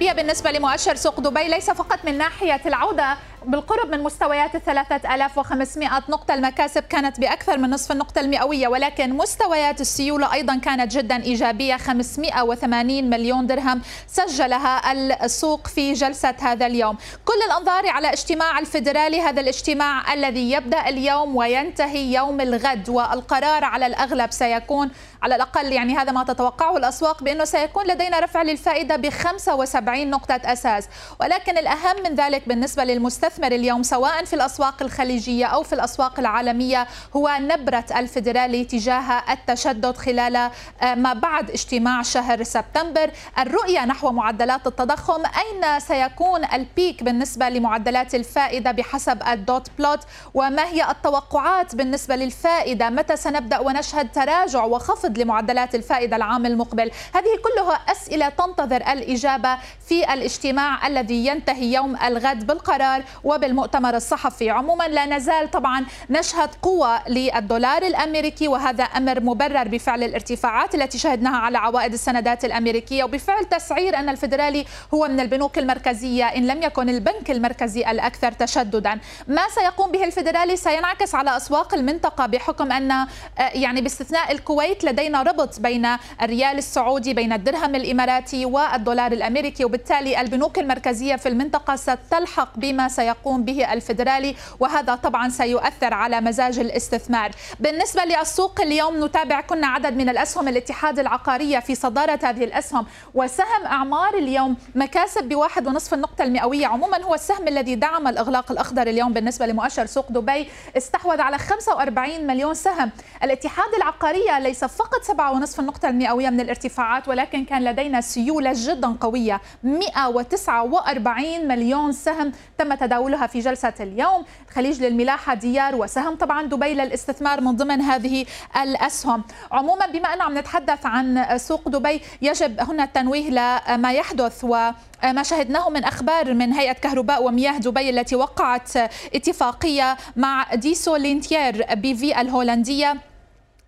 إيجابية بالنسبة لمؤشر سوق دبي ليس فقط من ناحية العودة بالقرب من مستويات ال 3500 نقطة. المكاسب كانت بأكثر من نصف النقطة المئوية ولكن مستويات السيولة أيضا كانت جدا إيجابية. 580 مليون درهم سجلها السوق في جلسة هذا اليوم. كل الأنظار على اجتماع الفيدرالي هذا الاجتماع الذي يبدأ اليوم وينتهي يوم الغد والقرار على الأغلب سيكون على الأقل يعني هذا ما تتوقعه الأسواق بأنه سيكون لدينا رفع للفائدة ب 75 نقطة أساس. ولكن الأهم من ذلك بالنسبة للمستثمر اليوم سواء في الأسواق الخليجية أو في الأسواق العالمية هو نبرة الفيدرالي تجاه التشدد خلال آه، ما بعد اجتماع شهر سبتمبر. الرؤية نحو معدلات التضخم أين سيكون البيك بالنسبة لمعدلات الفائدة بحسب الدوت بلوت؟ وما هي التوقعات بالنسبة للفائدة؟ متى سنبدأ ونشهد تراجع وخفض لمعدلات الفائدة العام المقبل. هذه كلها أسئلة تنتظر الإجابة في الاجتماع الذي ينتهي يوم الغد بالقرار وبالمؤتمر الصحفي. عموما لا نزال طبعا نشهد قوة للدولار الأمريكي وهذا أمر مبرر بفعل الارتفاعات التي شهدناها على عوائد السندات الأمريكية. وبفعل تسعير أن الفدرالي هو من البنوك المركزية إن لم يكن البنك المركزي الأكثر تشددا. ما سيقوم به الفدرالي سينعكس على أسواق المنطقة بحكم أن آه، يعني باستثناء الكويت لدينا ربط بين الريال السعودي بين الدرهم الإماراتي والدولار الأمريكي وبالتالي البنوك المركزية في المنطقة ستلحق بما سيقوم به الفدرالي وهذا طبعا سيؤثر على مزاج الاستثمار. بالنسبة للسوق اليوم نتابع كنا عدد من الأسهم الاتحاد العقارية في صدارة هذه الأسهم وسهم أعمار اليوم مكاسب بواحد ونصف النقطة المئوية. عموما هو السهم الذي دعم الإغلاق الأخضر اليوم بالنسبة لمؤشر سوق دبي استحوذ على 45 مليون سهم. الاتحاد العقارية ليس فقط 7.5 النقطة المئوية من الارتفاعات ولكن كان لدينا سيولة جدا قوية 149 مليون سهم تم تداولها في جلسة اليوم. خليج للملاحة ديار وسهم طبعا دبي للاستثمار من ضمن هذه الأسهم. عموما بما أنه عم نتحدث عن سوق دبي يجب هنا التنويه لما يحدث و ما شهدناه من أخبار من هيئة كهرباء ومياه دبي التي وقعت اتفاقية مع ديسو لينتير بي في الهولندية.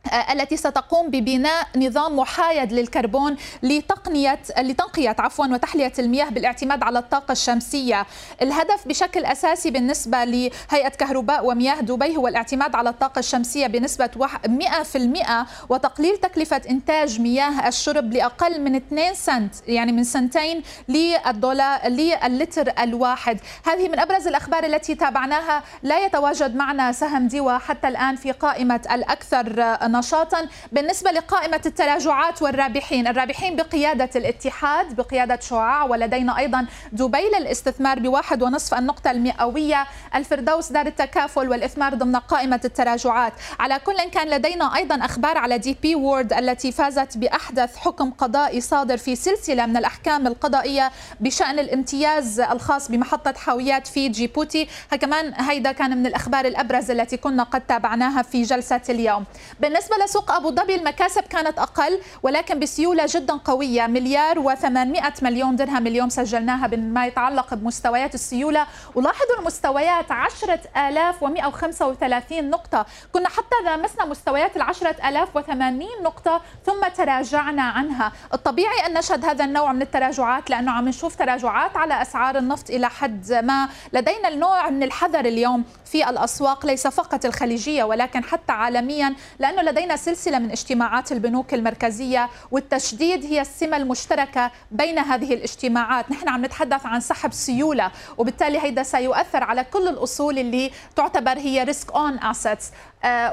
التي ستقوم ببناء نظام محايد للكربون لتقنية لتنقية عفوا وتحلية المياه بالاعتماد على الطاقة الشمسية. الهدف بشكل أساسي بالنسبة لهيئة كهرباء ومياه دبي هو الاعتماد على الطاقة الشمسية بنسبة 100% وتقليل تكلفة إنتاج مياه الشرب لأقل من 2 سنت يعني من سنتين للدولار للتر الواحد. هذه من أبرز الأخبار التي تابعناها. لا يتواجد معنا سهم ديوا حتى الآن في قائمة الأكثر نشاطا بالنسبة لقائمة التراجعات والرابحين. الرابحين بقيادة الاتحاد بقيادة شعاع ولدينا أيضا دبي للاستثمار بواحد ونصف النقطة المئوية. الفردوس دار التكافل والإثمار ضمن قائمة التراجعات. على كل كان لدينا أيضا أخبار على دي بي وورد التي فازت بأحدث حكم قضائي صادر في سلسلة من الأحكام القضائية بشأن الامتياز الخاص بمحطة حاويات في جيبوتي. كمان هيدا كان من الأخبار الأبرز التي كنا قد تابعناها في جلسة اليوم. بالنسبة بالنسبة لسوق أبو ظبي المكاسب كانت أقل ولكن بسيولة جدا قوية. مليار و800 مليون درهم اليوم سجلناها بما يتعلق بمستويات السيولة. ولاحظوا المستويات 10135 نقطة. كنا حتى لامسنا مستويات ال 10080 نقطة ثم تراجعنا عنها. الطبيعي أن نشهد هذا النوع من التراجعات لأنه عم نشوف تراجعات على أسعار النفط إلى حد ما. لدينا النوع من الحذر اليوم في الأسواق ليس فقط الخليجية ولكن حتى عالميا لأنه لدينا سلسلة من اجتماعات البنوك المركزية والتشديد هي السمة المشتركة بين هذه الاجتماعات. نحن عم نتحدث عن سحب سيولة وبالتالي هيدا سيؤثر على كل الأصول اللي تعتبر هي risk-on assets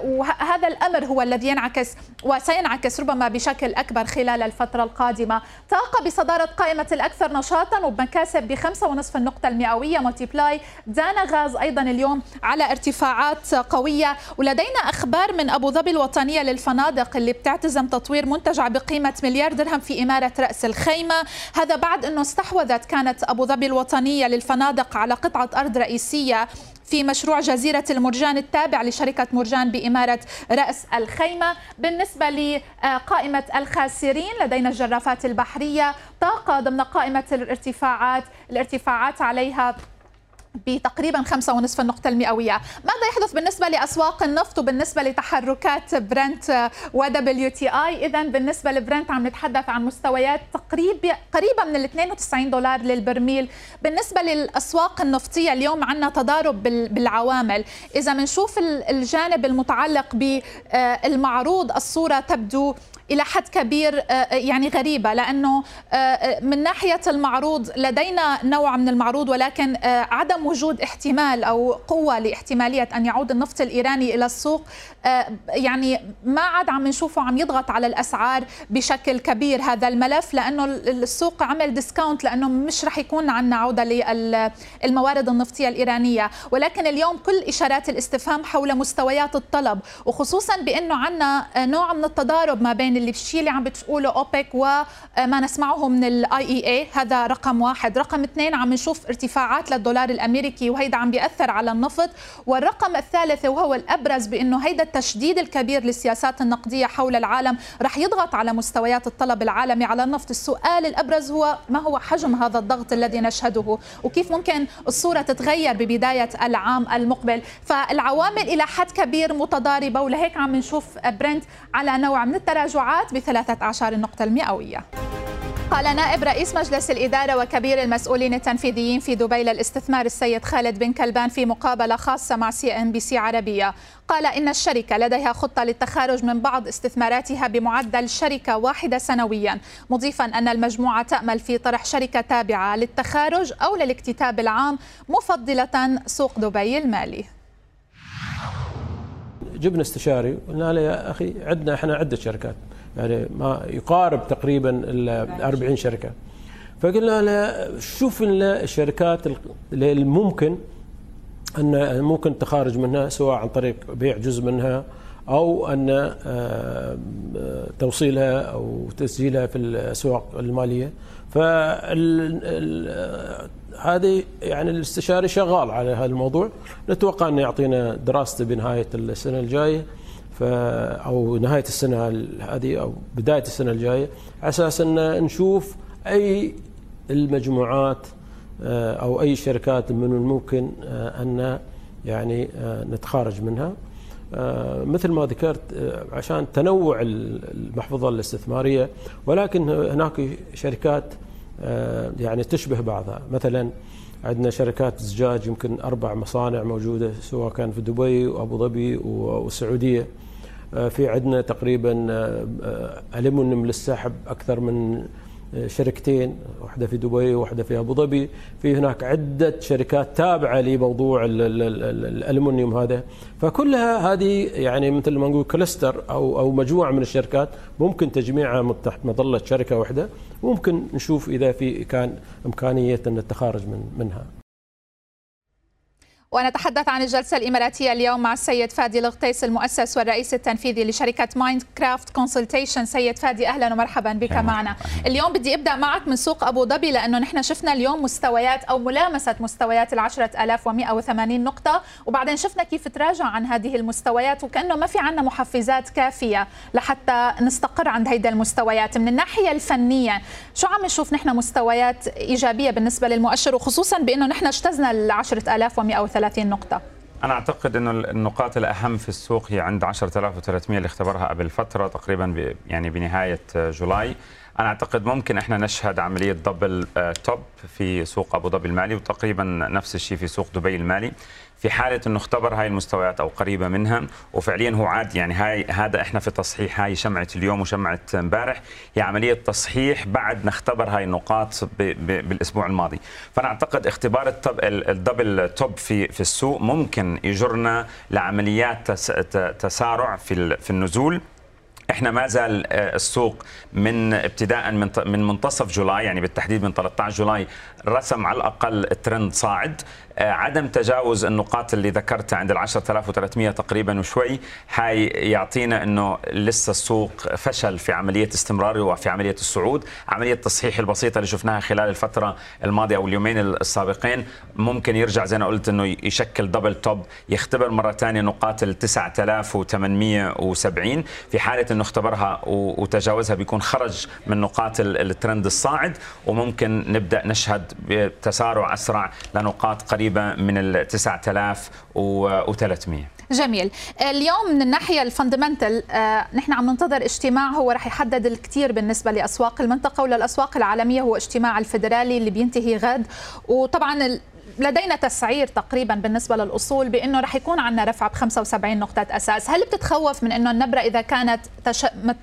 وهذا الأمر هو الذي ينعكس وسينعكس ربما بشكل أكبر خلال الفترة القادمة. طاقه بصدارة قائمة الأكثر نشاطا وبمكاسب بخمسة ونصف النقطة المئوية ملتيبلاي دانا غاز أيضا اليوم على ارتفاعات قوية. ولدينا أخبار من أبو ظبي الوطنية للفنادق اللي بتعتزم تطوير منتجع بقيمة مليار درهم في إمارة رأس الخيمة. هذا بعد أنه استحوذت كانت أبو ظبي الوطنية للفنادق على قطعة أرض رئيسية. في مشروع جزيرة المرجان التابع لشركة مرجان بإمارة رأس الخيمة. بالنسبة لقائمة الخاسرين لدينا الجرافات البحرية طاقة ضمن قائمة الارتفاعات الارتفاعات عليها بتقريبا خمسة ونصف النقطة المئوية. ماذا يحدث بالنسبة لأسواق النفط وبالنسبة لتحركات برنت و WTI إذا بالنسبة لبرنت عم نتحدث عن مستويات تقريبا قريبة من ال 92 دولار للبرميل. بالنسبة للأسواق النفطية اليوم عندنا تضارب بالعوامل. إذا بنشوف الجانب المتعلق بالمعروض الصورة تبدو إلى حد كبير آه، آه، يعني غريبة لأنه آه، من ناحية المعروض لدينا نوع من المعروض ولكن عدم وجود احتمال أو قوة لاحتمالية أن يعود النفط الإيراني إلى السوق يعني ما عاد عم نشوفه عم يضغط على الأسعار بشكل كبير هذا الملف لأنه السوق عمل ديسكاونت لأنه مش رح يكون عندنا عودة للموارد النفطية الإيرانية. ولكن اليوم كل إشارات الاستفهام حول مستويات الطلب وخصوصا بأنه عندنا نوع من التضارب ما بين اللي الشيء اللي عم بتقوله أوبك وما نسمعه من ال IEA هذا رقم واحد. رقم اثنين عم نشوف ارتفاعات للدولار الأمريكي وهيدا عم بيأثر على النفط. والرقم الثالث وهو الأبرز بأنه هيدا التشديد الكبير للسياسات النقدية حول العالم رح يضغط على مستويات الطلب العالمي على النفط. السؤال الأبرز هو ما هو حجم هذا الضغط الذي نشهده؟ وكيف ممكن الصورة تتغير ببداية العام المقبل؟ فالعوامل إلى حد كبير متضاربة ولهيك عم نشوف برنت على نوع من التراجعات. التوقعات بثلاثة أعشار النقطة المئوية. قال نائب رئيس مجلس الإدارة وكبير المسؤولين التنفيذيين في دبي للاستثمار السيد خالد بن كلبان في مقابلة خاصة مع سي إن بي سي عربية. قال إن الشركة لديها خطة للتخارج من بعض استثماراتها بمعدل شركة واحدة سنويا مضيفا أن المجموعة تأمل في طرح شركة تابعة للتخارج أو للاكتتاب العام مفضلة سوق دبي المالي. جبنا استشاري قلنا له يا أخي عندنا إحنا عدة شركات. يعني ما يقارب تقريبا ال 40 شركة. فقلنا له شوف لنا الشركات اللي ممكن أن ممكن تخارج منها سواء عن طريق بيع جزء منها أو أن آه، توصيلها أو تسجيلها في الأسواق المالية. هذه يعني الاستشاري شغال على هذا الموضوع. نتوقع انه يعطينا دراسته بنهاية السنة الجاية. ف أو نهاية السنة هذه أو بداية السنة الجاية على أساس أن نشوف أي المجموعات آه، أو أي شركات من الممكن آه، أن يعني آه، نتخارج منها. مثل ما ذكرت عشان تنوع المحفظة الاستثمارية ولكن هناك شركات يعني تشبه بعضها. مثلا عندنا شركات زجاج يمكن أربع مصانع موجودة سواء كان في دبي وأبو ظبي والسعودية. في عندنا تقريبا آه، الومنيوم للسحب أكثر من شركتين واحدة في دبي وواحدة في أبو ظبي. في هناك عدة شركات تابعة لموضوع الالومنيوم هذا. فكلها هذه يعني مثل ما نقول كلستر أو أو مجموعة من الشركات. ممكن تجميعها تحت مظلة شركة واحدة. ممكن نشوف إذا في كان إمكانية أن التخارج من منها. ونتحدث عن الجلسة الإماراتية اليوم مع السيد فادي الغطيس المؤسس والرئيس التنفيذي لشركة مايند كرافت كونسلتيشن. سيد فادي أهلا ومرحبا بك معنا. اليوم بدي أبدأ معك من سوق أبو ظبي لأنه نحن شفنا اليوم مستويات أو ملامسة مستويات العشرة ألاف ومئة وثمانين نقطة وبعدين شفنا كيف تراجع عن هذه المستويات وكأنه ما في عنا محفزات كافية لحتى نستقر عند هيدا المستويات. من الناحية الفنية شو عم نشوف نحن مستويات إيجابية بالنسبة للمؤشر وخصوصا بأنه نحن اجتزنا العشرة ألاف ومئة 30 نقطة. أنا أعتقد أنه النقاط الأهم في السوق هي عند 10300 اللي اختبرها قبل فترة تقريبا يعني بنهاية جولاي. أنا أعتقد ممكن إحنا نشهد عملية دبل توب في سوق أبو ظبي المالي وتقريبا نفس الشيء في سوق دبي المالي. في حالة إنه اختبر هاي المستويات أو قريبة منها وفعليا هو عاد يعني هاي هذا إحنا في تصحيح هاي شمعة اليوم وشمعة امبارح هي عملية تصحيح بعد ما اختبر هاي النقاط بالأسبوع الماضي. فأنا أعتقد اختبار ال double top في في السوق ممكن يجرنا لعمليات تسارع في في النزول. إحنا ما زال آه، السوق من ابتداء من من منتصف July يعني بالتحديد من 13 July رسم على الأقل ترند صاعد. آه، عدم تجاوز النقاط اللي ذكرتها عند ال 10300 تقريبا وشوي هاي يعطينا إنه لسه السوق فشل في عملية استمراره وفي عملية الصعود، عملية التصحيح البسيطة اللي شفناها خلال الفترة الماضية أو اليومين السابقين ممكن يرجع زي ما قلت إنه يشكل دبل توب يختبر مرة ثانية نقاط ال 9870 في حالة انه اختبرها وتجاوزها بيكون خرج من نقاط الترند الصاعد وممكن نبدأ نشهد بتسارع أسرع لنقاط قريبة من ال 9300 جميل. اليوم من الناحية الفندمنتال آه نحن عم ننتظر اجتماع هو رح يحدد الكثير بالنسبة لأسواق المنطقة وللأسواق العالمية هو اجتماع الفدرالي اللي بينتهي غد. وطبعا لدينا تسعير تقريبا بالنسبة للأصول بإنه رح يكون عندنا رفع ب 75 نقطة أساس، هل بتتخوف من إنه النبرة إذا كانت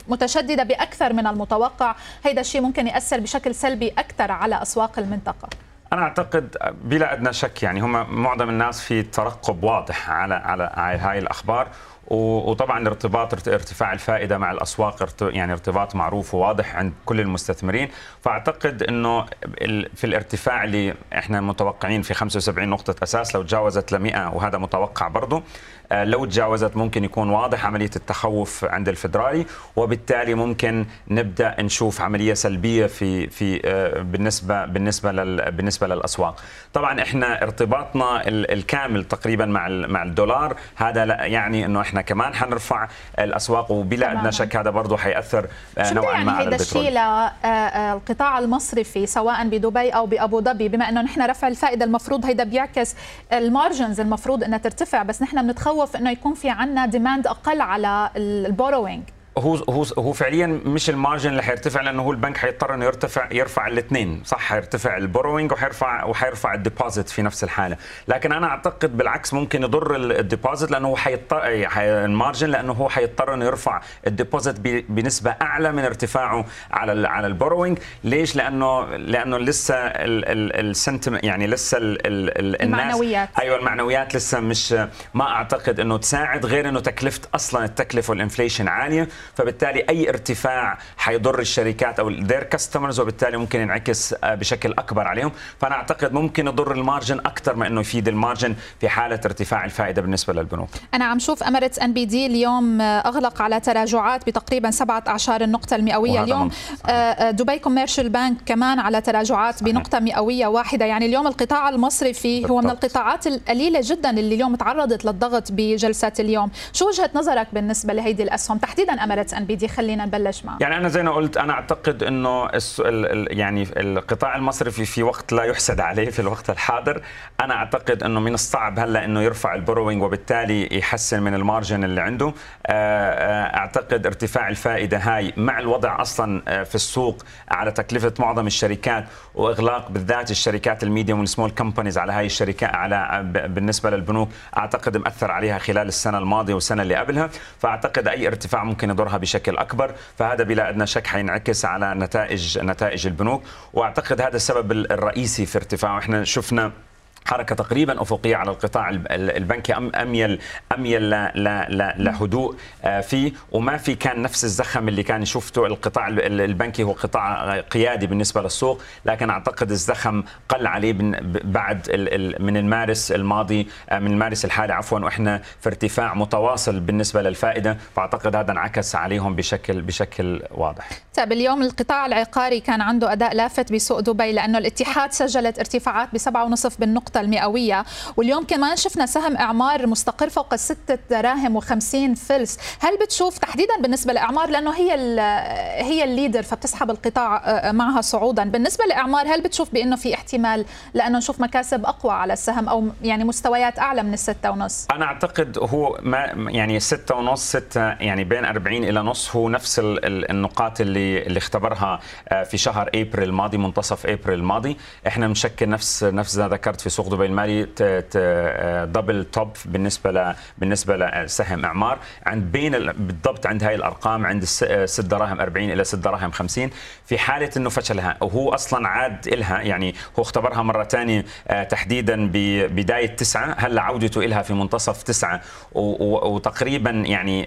متشددة بأكثر من المتوقع، هيدا الشيء ممكن يأثر بشكل سلبي أكثر على أسواق المنطقة؟ أنا أعتقد بلا أدنى شك يعني هم معظم الناس في ترقب واضح على على هاي الأخبار وطبعا ارتباط ارتفاع الفائدة مع الأسواق يعني ارتباط معروف وواضح عند كل المستثمرين. فأعتقد إنه في الارتفاع اللي إحنا متوقعين في 75 نقطة أساس لو تجاوزت ل 100 وهذا متوقع برضه آه، لو تجاوزت ممكن يكون واضح عملية التخوف عند الفدرالي وبالتالي ممكن نبدأ نشوف عملية سلبية في في آه، بالنسبة بالنسبة لل بالنسبة للأسواق. طبعا إحنا ارتباطنا الكامل تقريبا مع مع الدولار هذا لا يعني إنه إحنا كمان حنرفع الأسواق وبلا ادنى شك هذا برضه حيأثر آه، نوعا يعني ما على البترول. الشيء للقطاع المصرفي سواء بدبي أو بأبو ظبي بما إنه نحن رفع الفائدة المفروض هيدا بيعكس ال margins المفروض إنها ترتفع بس نحن بنتخوف إنه يكون في عندنا demand أقل على البوروينج هو هو هو فعليا مش ال margin اللي حيرتفع لأنه هو البنك حيضطر إنه يرتفع يرفع الاثنين صح؟ حيرتفع ال borrowing وحيرفع وحيرفع ال deposit في نفس الحالة. لكن أنا أعتقد بالعكس ممكن يضر ال deposit لأنه هو حيضطر ال margin لأنه هو حيضطر إنه يرفع ال deposit بنسبة أعلى من ارتفاعه على على ال borrowing. ليش؟ لأنه لأنه لسه ال sentiment يعني لسه ال ال المعنويات. أيوه المعنويات لسه مش ما أعتقد إنه تساعد غير إنه تكلفة أصلا التكلفة وال inflation عالية. فبالتالي أي ارتفاع حيضر الشركات أو their customers وبالتالي ممكن ينعكس آه، بشكل أكبر عليهم. فأنا أعتقد ممكن يضر ال margin أكثر ما إنه يفيد ال margin في حالة ارتفاع الفائدة بالنسبة للبنوك. أنا عم شوف Emirates NBD اليوم آه، أغلق على تراجعات بتقريبا 17 النقطة المئوية اليوم. آه، Dubai Commercial Bank كمان على تراجعات بنقطة مئوية واحدة. يعني اليوم القطاع المصرفي هو من القطاعات القليلة جدا اللي اليوم تعرضت للضغط بجلسه اليوم. شو وجهة نظرك بالنسبة لهيدي الأسهم؟ تحديدا Emirates NBD خلينا نبلش معه. يعني أنا زي ما قلت أنا أعتقد إنه يعني القطاع المصرفي في وقت لا يحسد عليه في الوقت الحاضر. أنا أعتقد إنه من الصعب هلأ إنه يرفع ال borrowing وبالتالي يحسن من ال margin اللي عنده. آه، آه، أعتقد ارتفاع الفائدة هاي مع الوضع أصلا آه، في السوق على تكلفة معظم الشركات وإغلاق بالذات الشركات ال medium وال small companies على هاي الشركات على بالنسبة للبنوك أعتقد مأثر عليها خلال السنة الماضية والسنة اللي قبلها. فأعتقد أي ارتفاع ممكن يضرها بشكل أكبر فهذا بلا أدنى شك حينعكس على نتائج نتائج البنوك. وأعتقد هذا السبب الرئيسي في ارتفاعه. إحنا شفنا حركة تقريبا أفقية على القطاع البنكي. اميل اميل لهدوء آه، فيه. وما في كان نفس الزخم اللي كان شفته القطاع البنكي هو قطاع قيادي بالنسبة للسوق. لكن أعتقد الزخم قل عليه بعد من المارس الماضي آه، من المارس الحالي عفوا وإحنا في ارتفاع متواصل بالنسبة للفائدة. فأعتقد هذا انعكس عليهم بشكل بشكل واضح. طيب اليوم القطاع العقاري كان عنده أداء لافت بسوق دبي لأنه الاتحاد سجلت ارتفاعات ب 7.5 بالنقطة النقطة المئوية. واليوم كمان شفنا سهم إعمار مستقر فوق الستة دراهم و50 فلس. هل بتشوف تحديدا بالنسبة لإعمار؟ لأنه هي هي الليدر فبتسحب القطاع آه، معها صعودا. بالنسبة لإعمار هل بتشوف بأنه في احتمال؟ لأنه نشوف مكاسب أقوى على السهم أو يعني مستويات أعلى من الستة ونص. أنا أعتقد هو ما يعني ستة ونص ستة يعني بين 40 إلى نص هو نفس النقاط اللي اللي اختبرها آه، في شهر أبريل الماضي منتصف أبريل الماضي. إحنا بنشكل نفس نفس ذكرت في سوق دبي المالي دبل توب بالنسبة ل بالنسبة لسهم إعمار. عند بين بالضبط عند هاي الأرقام عند 6 دراهم 40 إلى 6 دراهم 50 في حالة إنه فشلها وهو أصلا عاد لها يعني هو اختبرها مرة ثانية آه، تحديدا ببدايه تسعة. هلأ عودته لها في منتصف تسعة وتقريبا يعني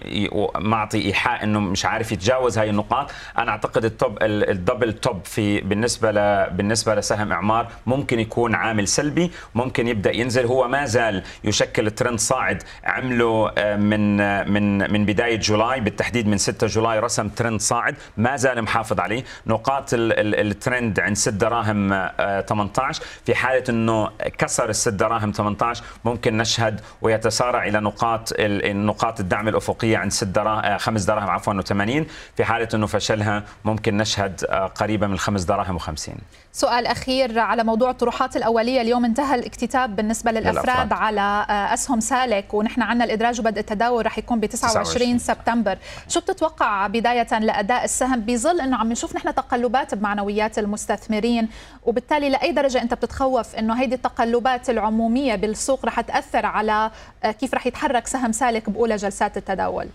معطي إيحاء إنه مش عارف يتجاوز هاي النقاط. أنا أعتقد ال top ال double top في بالنسبة ل بالنسبة لسهم إعمار ممكن يكون عامل سلبي. ممكن يبدأ ينزل. هو ما زال يشكل ترند صاعد. عمله آه، من آه، من من بداية July بالتحديد من 6 July رسم ترند صاعد. ما زال محافظ عليه. نقاط الترند عند 6 دراهم 18 في حالة إنه كسر ال 6 دراهم 18 ممكن نشهد ويتسارع إلى نقاط نقاط الدعم الأفقية عند 6 دراهم 5 دراهم عفوا و80 في حالة إنه فشلها ممكن نشهد قريبه من 5 دراهم و50 سؤال أخير على موضوع الطروحات الأولية. اليوم انتهى الاكتتاب بالنسبة للأفراد. للأفراد. على آه، أسهم سالك ونحن عندنا الإدراج وبدء التداول رح يكون ب 29, 29 سبتمبر. شو بتتوقع بداية لأداء السهم؟ بظل إنه عم نشوف نحن تقلبات بمعنويات المستثمرين وبالتالي لأي درجة أنت بتتخوف إنه هيدي التقلبات العمومية بالسوق رح تأثر على آه، كيف رح يتحرك سهم سالك بأولى جلسات التداول؟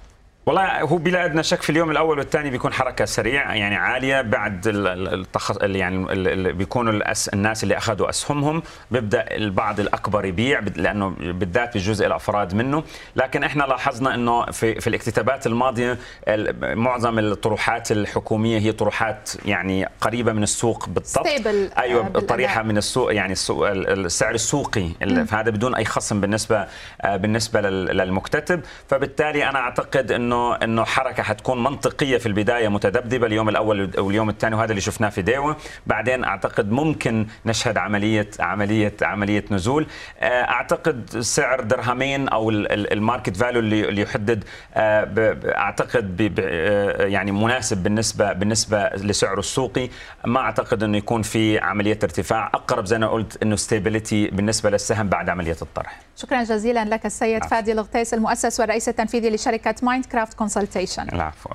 والله هو بلا ادنى شك في اليوم الأول والثاني بيكون حركة سريعة يعني عالية بعد التخ... يعني بيكونوا الأس... الناس اللي أخذوا أسهمهم بيبدأ البعض الأكبر يبيع لأنه بالذات في جزء الافراد منه. لكن إحنا لاحظنا إنه في في الاكتتابات الماضية معظم الطروحات الحكومية هي طروحات يعني قريبة من السوق بالضبط. أيوه آه، طريحة من السوق يعني السوق السعر السوقي فهذا بدون أي خصم بالنسبة آه، بالنسبة للمكتتب. فبالتالي أنا أعتقد إنه إنه إنه حركة حتكون منطقية في البداية متذبذبة اليوم الأول واليوم الثاني وهذا اللي شفناه في ديوة. بعدين أعتقد ممكن نشهد عمليه عمليه عملية نزول. آه، أعتقد سعر درهمين أو ال market value اللي يحدد آه، أعتقد آه، يعني مناسب بالنسبة بالنسبة لسعره السوقي. ما أعتقد إنه يكون في عملية ارتفاع. أقرب زي ما قلت إنه stability بالنسبة للسهم بعد عملية الطرح. شكرا جزيلا لك السيد فادي الغطيس المؤسس والرئيس التنفيذي لشركة Mindcraft Consultation العفو.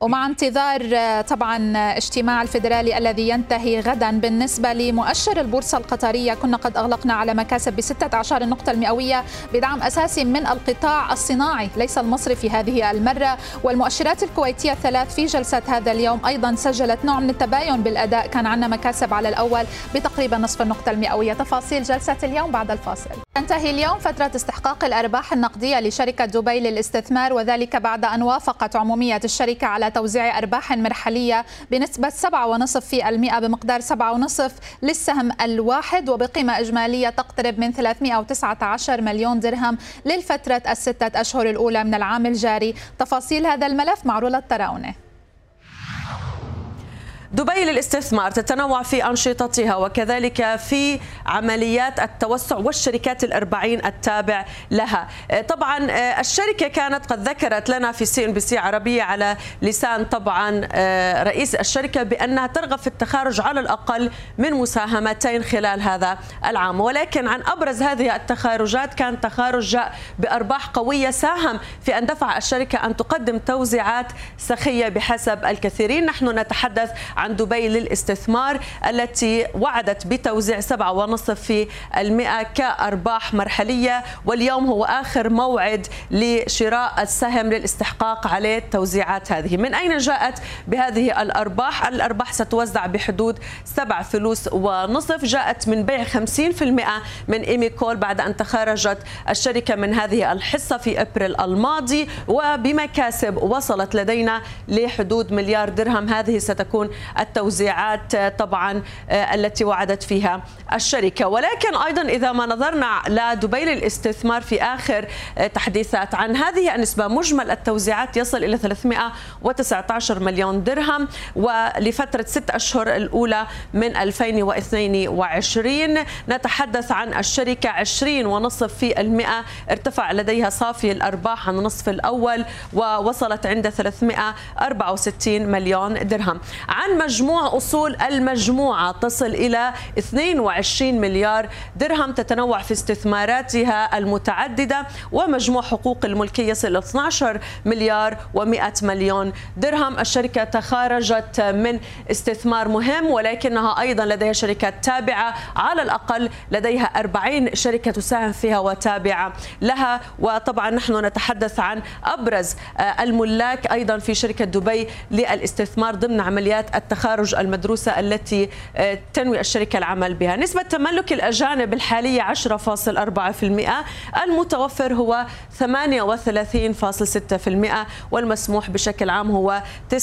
ومع انتظار آه، طبعا اجتماع الفيدرالي الذي ينتهي غدا بالنسبة لمؤشر البورصة القطرية كنا قد أغلقنا على مكاسب ب 16 النقطة المئوية بدعم أساسي من القطاع الصناعي ليس المصري في هذه المرة. والمؤشرات الكويتية الثلاث في جلسة هذا اليوم أيضا سجلت نوع من التباين بالأداء كان عندنا مكاسب على الأول بتقريبا نصف النقطة المئوية. تفاصيل جلسة اليوم بعد الفاصل. تنتهي اليوم فترة استحقاق الأرباح النقدية لشركة دبي للاستثمار وذلك بعد أن وافقت عمومية الشركة على توزيع أرباح مرحلية بنسبة 7.5% بمقدار 7.5 للسهم الواحد وبقيمة إجمالية تقترب من 319 مليون درهم للفترة الستة أشهر الأولى من العام الجاري. تفاصيل هذا الملف مع رولا التراونة. دبي للاستثمار تتنوع في أنشطتها وكذلك في عمليات التوسع والشركات الأربعين التابع لها. طبعا الشركة كانت قد ذكرت لنا في CNBC عربية على لسان طبعا رئيس الشركة بأنها ترغب في التخارج على الأقل من مساهمتين خلال هذا العام. ولكن عن أبرز هذه التخارجات كان تخارج جاء بأرباح قوية ساهم في أن دفع الشركة أن تقدم توزيعات سخية بحسب الكثيرين. نحن نتحدث عن دبي للاستثمار التي وعدت بتوزيع 7.5 في المئة كأرباح مرحلية واليوم هو آخر موعد لشراء السهم للاستحقاق عليه التوزيعات هذه. من أين جاءت بهذه الأرباح؟ الأرباح ستوزع بحدود 7 فلوس ونصف. جاءت من بيع 50% من إيميكول بعد أن تخرجت الشركة من هذه الحصة في أبريل الماضي. وبمكاسب وصلت لدينا لحدود مليار درهم هذه ستكون التوزيعات طبعا آه، التي وعدت فيها الشركة. ولكن أيضا إذا ما نظرنا لدبي للاستثمار في آخر آه، تحديثات عن هذه النسبة مجمل التوزيعات يصل إلى 319 مليون درهم ولفترة ست أشهر الأولى من 2022 نتحدث عن الشركة 20 ونصف في المئة. ارتفع لديها صافي الأرباح عن النصف الأول ووصلت عند 364 مليون درهم. عن مجموع أصول المجموعة تصل إلى 22 مليار درهم تتنوع في استثماراتها المتعددة ومجموع حقوق الملكية يصل إلى 12 مليار و100 مليون درهم. الشركة تخارجت من استثمار مهم ولكنها أيضا لديها شركات تابعة على الأقل لديها 40 شركة تساهم فيها وتابعة لها. وطبعا نحن نتحدث عن أبرز الملاك أيضا في شركة دبي للاستثمار ضمن عمليات التخارج المدروسة التي آه، تنوي الشركة العمل بها. نسبة تملك الأجانب الحالية 10.4% المتوفر هو 38.6% والمسموح بشكل عام هو 49%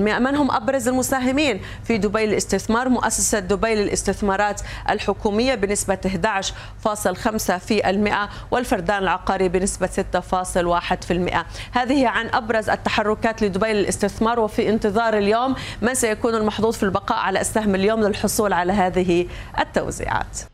من هم أبرز المساهمين؟ في دبي للاستثمار مؤسسة دبي للاستثمارات الحكومية بنسبة 11.5% والفردان العقاري بنسبة 6.1% هذه عن أبرز التحركات لدبي للاستثمار وفي انتظار اليوم من سيكون المحظوظ في البقاء على السهم اليوم للحصول على هذه التوزيعات.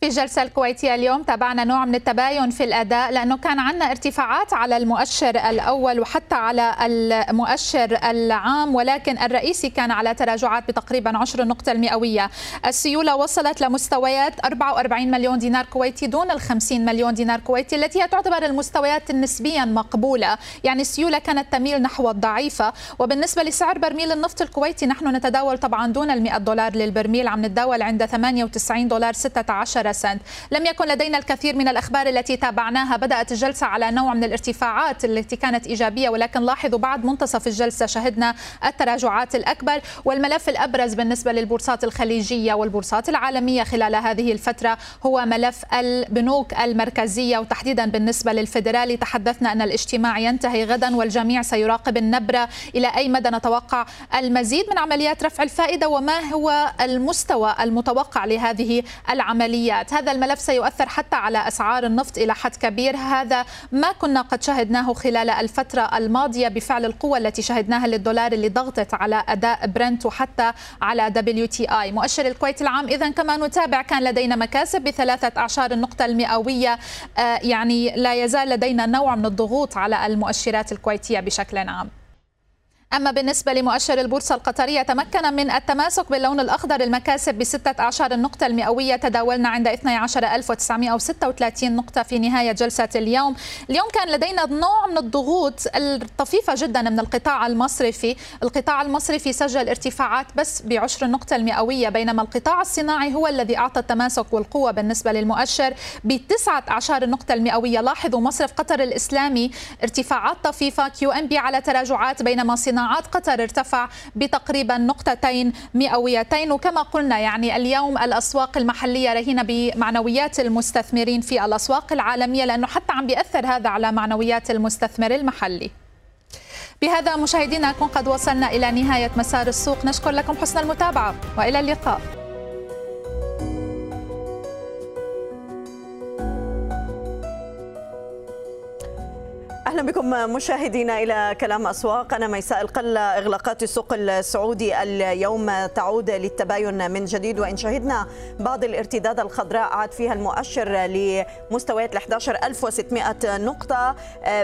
في الجلسة الكويتية اليوم تابعنا نوع من التباين في الأداء لأنه كان عندنا ارتفاعات على المؤشر الأول وحتى على المؤشر العام ولكن الرئيسي كان على تراجعات بتقريبا 10 نقطة المئوية. السيولة وصلت لمستويات 44 مليون دينار كويتي دون ال 50 مليون دينار كويتي التي هي تعتبر المستويات نسبيا مقبولة. يعني السيولة كانت تميل نحو الضعيفة. وبالنسبة لسعر برميل النفط الكويتي نحن نتداول طبعا دون ال 100 دولار للبرميل عم نتداول عند 98 دولار 16 سنت لم يكن لدينا الكثير من الأخبار التي تابعناها. بدأت الجلسة على نوع من الارتفاعات التي كانت إيجابية ولكن لاحظوا بعد منتصف الجلسة شهدنا التراجعات الأكبر والملف الأبرز بالنسبة للبورصات الخليجية والبورصات العالمية خلال هذه الفترة هو ملف البنوك المركزية وتحديدا بالنسبة للفيدرالي. تحدثنا أن الاجتماع ينتهي غدا والجميع سيراقب النبرة إلى أي مدى نتوقع المزيد من عمليات رفع الفائدة وما هو المستوى المتوقع لهذه العمليات التداعيات هذا الملف سيؤثر حتى على أسعار النفط إلى حد كبير. هذا ما كنا قد شهدناه خلال الفترة الماضية بفعل القوة التي شهدناها للدولار اللي ضغطت على أداء برنت وحتى على WTI مؤشر الكويت العام إذا كما نتابع كان لدينا مكاسب بثلاثة أعشار النقطة المئوية. آه، يعني لا يزال لدينا نوع من الضغوط على المؤشرات الكويتية بشكل عام. أما بالنسبة لمؤشر البورصة القطرية تمكن من التماسك باللون الأخضر المكاسب بستة أعشار النقطة المئوية. تداولنا عند 12936 نقطة في نهاية جلسة اليوم. اليوم كان لدينا نوع من الضغوط الطفيفة جدا من القطاع المصرفي. القطاع المصرفي سجل ارتفاعات بس بعشر النقطة المئوية بينما القطاع الصناعي هو الذي أعطى التماسك والقوة بالنسبة للمؤشر بتسعة أعشار النقطة المئوية. لاحظوا مصرف قطر الإسلامي ارتفاعات طفيفة QNB على تراجعات بينما صناعي صناعات قطر ارتفع بتقريبا نقطتين مئويتين وكما قلنا يعني اليوم الأسواق المحلية رهينة بمعنويات المستثمرين في الأسواق العالمية لأنه حتى عم بيأثر هذا على معنويات المستثمر المحلي. بهذا مشاهدينا نكون قد وصلنا إلى نهاية مسار السوق. نشكر لكم حسن المتابعة وإلى اللقاء. أهلا بكم مشاهدينا إلى كلام أسواق. أنا ميساء القله إغلاقات السوق السعودي اليوم تعود للتباين من جديد وإن شهدنا بعض الارتداد الخضراء عاد فيها المؤشر لمستويات ال 11600 نقطة.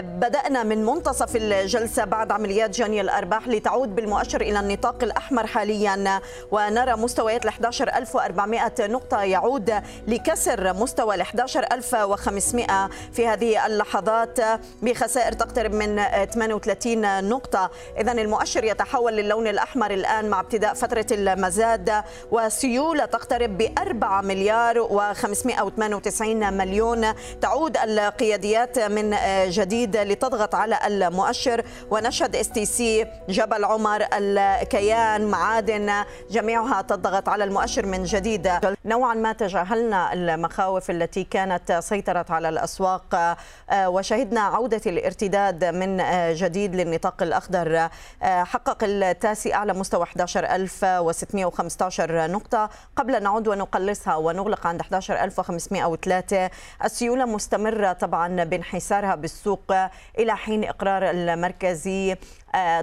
بدأنا من منتصف الجلسة بعد عمليات جني الأرباح لتعود بالمؤشر إلى النطاق الأحمر حاليا ونرى مستويات ال 11400 نقطة يعود لكسر مستوى ال 11500 في هذه اللحظات بخسائر الخسائر تقترب من 38 نقطة. إذا المؤشر يتحول للون الأحمر الآن مع ابتداء فترة المزاد وسيولة تقترب ب 4 مليار و598 مليون. تعود القياديات من جديد لتضغط على المؤشر. ونشهد STC جبل عمر الكيان معادن. جميعها تضغط على المؤشر من جديد. نوعا ما تجاهلنا المخاوف التي كانت سيطرت على الأسواق. وشهدنا عودة الارتداد من آه، جديد للنطاق الأخضر. آه، حقق التاسي أعلى مستوى 11615 نقطة. قبل نعود ونقلصها ونغلق عند 11503 السيولة مستمرة طبعا بانحسارها بالسوق إلى حين إقرار المركزي.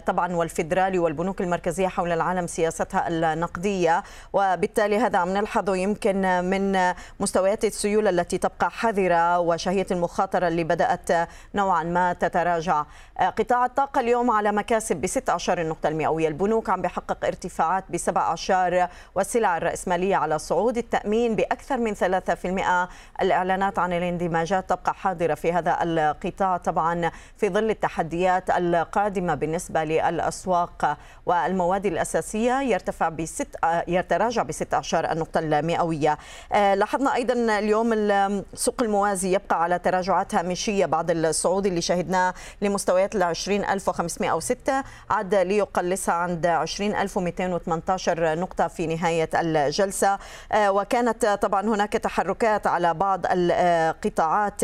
طبعا والفيدرالي والبنوك المركزية حول العالم سياستها النقدية. وبالتالي هذا عم نلحظه يمكن من مستويات السيولة التي تبقى حذرة وشهية المخاطره اللي بدأت نوعا ما تتراجع. آه، قطاع الطاقة اليوم على مكاسب ب 16 النقطه المئوية. البنوك عم بيحقق ارتفاعات ب 17 والسلع الرأسمالية على صعود التأمين بأكثر من 3% الإعلانات عن الاندماجات تبقى حاضرة في هذا القطاع طبعا في ظل التحديات القادمة بالنسبة بالنسبة للأسواق والمواد الأساسية يرتفع بست يتراجع ب 16 النقطة المئوية لاحظنا أيضا اليوم السوق الموازي يبقى على تراجعات هامشية بعد الصعود اللي شهدناه لمستويات ال 20506 عاد ليقلصها عند 20218 نقطة في نهاية الجلسة. وكانت طبعا هناك تحركات على بعض القطاعات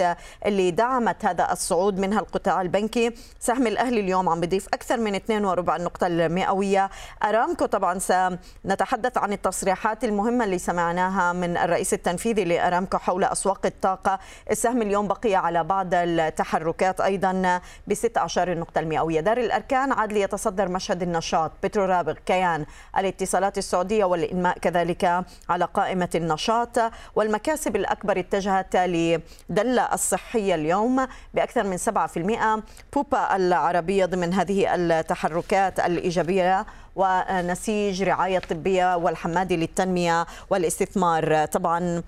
اللي دعمت هذا الصعود منها القطاع البنكي. سهم الأهلي اليوم عم بيضيف أكثر من 2 النقطة المئوية. أرامكو طبعا سنتحدث عن التصريحات المهمة اللي سمعناها من الرئيس التنفيذي لأرامكو حول أسواق الطاقة. السهم اليوم بقي على بعض التحركات أيضا ب 16 النقطة المئوية. دار الأركان عاد ليتصدر مشهد النشاط. بترو رابغ كيان الاتصالات السعودية والإنماء كذلك على قائمة النشاط. والمكاسب الأكبر اتجهت لدلة الصحية اليوم بأكثر من 7% بوبا العربية ضمن هذه التحركات الإيجابية ونسيج رعاية طبية والحمادي للتنمية والاستثمار. طبعا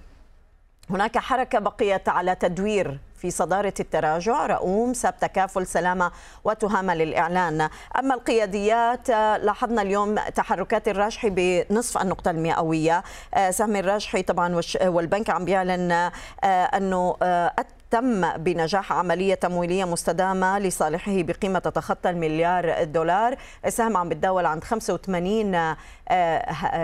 هناك حركة بقيت على تدوير في صدارة التراجع. رؤوم ساب تكافل سلامة وتهامة للإعلان. أما القياديات لاحظنا اليوم تحركات الراجحي بنصف النقطة المئوية. سهم الراجحي طبعا والبنك عم بيعلن أنه تم بنجاح عملية تمويلية مستدامة لصالحه بقيمة تتخطى المليار دولار. السهم عم بتداول عند 85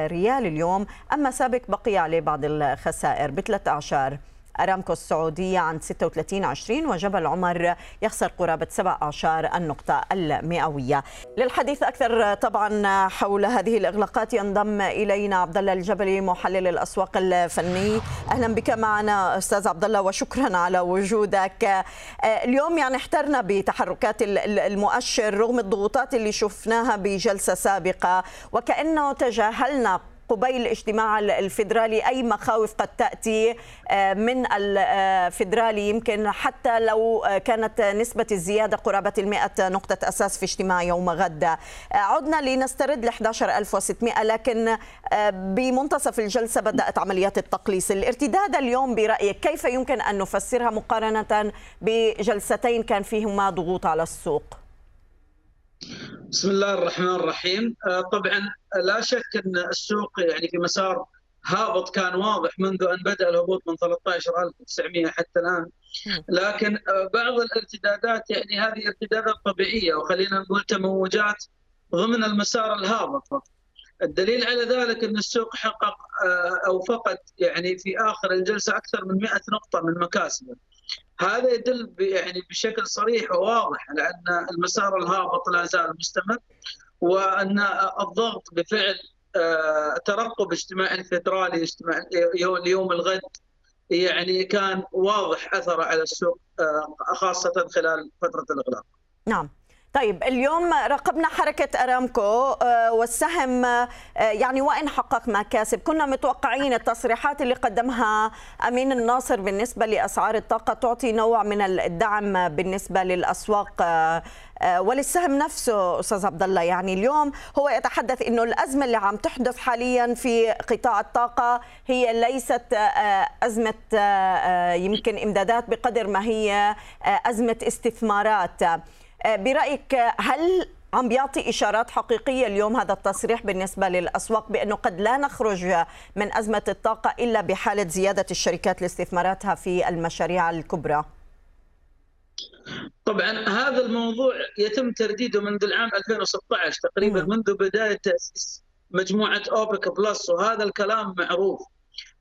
ريال اليوم. أما سابق بقي عليه بعض الخسائر بثلاث أعشار أرامكو السعودية عند 36 20 وجبل عمر يخسر قرابة 17 النقطة المئوية. للحديث أكثر طبعا حول هذه الإغلاقات ينضم إلينا عبد الله الجبلي محلل الأسواق الفني. أهلا بك معنا أستاذ عبد الله وشكرا على وجودك. اليوم يعني احترنا بتحركات المؤشر رغم الضغوطات اللي شفناها بجلسة سابقة وكأنه تجاهلنا قبيل الاجتماع الفيدرالي أي مخاوف قد تأتي آه، من الفيدرالي. يمكن حتى لو كانت نسبة الزيادة قرابة المئة نقطة أساس في اجتماع يوم غد آه، عدنا لنسترد ل 11600 لكن آه، بمنتصف الجلسة بدأت عمليات التقليص. الارتداد اليوم برأيك كيف يمكن أن نفسرها مقارنة بجلستين كان فيهما ضغوط على السوق؟ بسم الله الرحمن الرحيم. آه، طبعا لا شك أن السوق يعني في مسار هابط كان واضح منذ أن بدأ الهبوط من 13900 حتى الآن. لكن آه، بعض الارتدادات يعني هذه ارتدادات طبيعية وخلينا نقول تموجات ضمن المسار الهابط. الدليل على ذلك أن السوق حقق آه، أو فقد يعني في آخر الجلسة أكثر من 100 نقطة من مكاسبه. هذا يدل يعني بشكل صريح وواضح على ان المسار الهابط لا زال مستمر وأن الضغط بفعل آه، ترقب اجتماع الفدرالي اجتماع اليوم الغد يعني كان واضح أثره على السوق آه، خاصة خلال فترة الإغلاق. نعم. طيب اليوم راقبنا حركة أرامكو آه، والسهم آه، يعني وإن حقق مكاسب كنا متوقعين التصريحات اللي قدمها أمين الناصر بالنسبة لأسعار الطاقة تعطي نوع من الدعم بالنسبة للأسواق آه، وللسهم نفسه أستاذ عبد الله. يعني اليوم هو يتحدث إنه الأزمة اللي عم تحدث حاليا في قطاع الطاقة هي ليست أزمة يمكن إمدادات بقدر ما هي أزمة استثمارات. برأيك هل عم بيعطي إشارات حقيقية اليوم هذا التصريح بالنسبة للأسواق بأنه قد لا نخرج من أزمة الطاقة إلا بحالة زيادة الشركات لاستثماراتها في المشاريع الكبرى طبعا هذا الموضوع يتم ترديده منذ العام 2016 تقريبا م. منذ بداية تأسيس مجموعة أوبك بلس وهذا الكلام معروف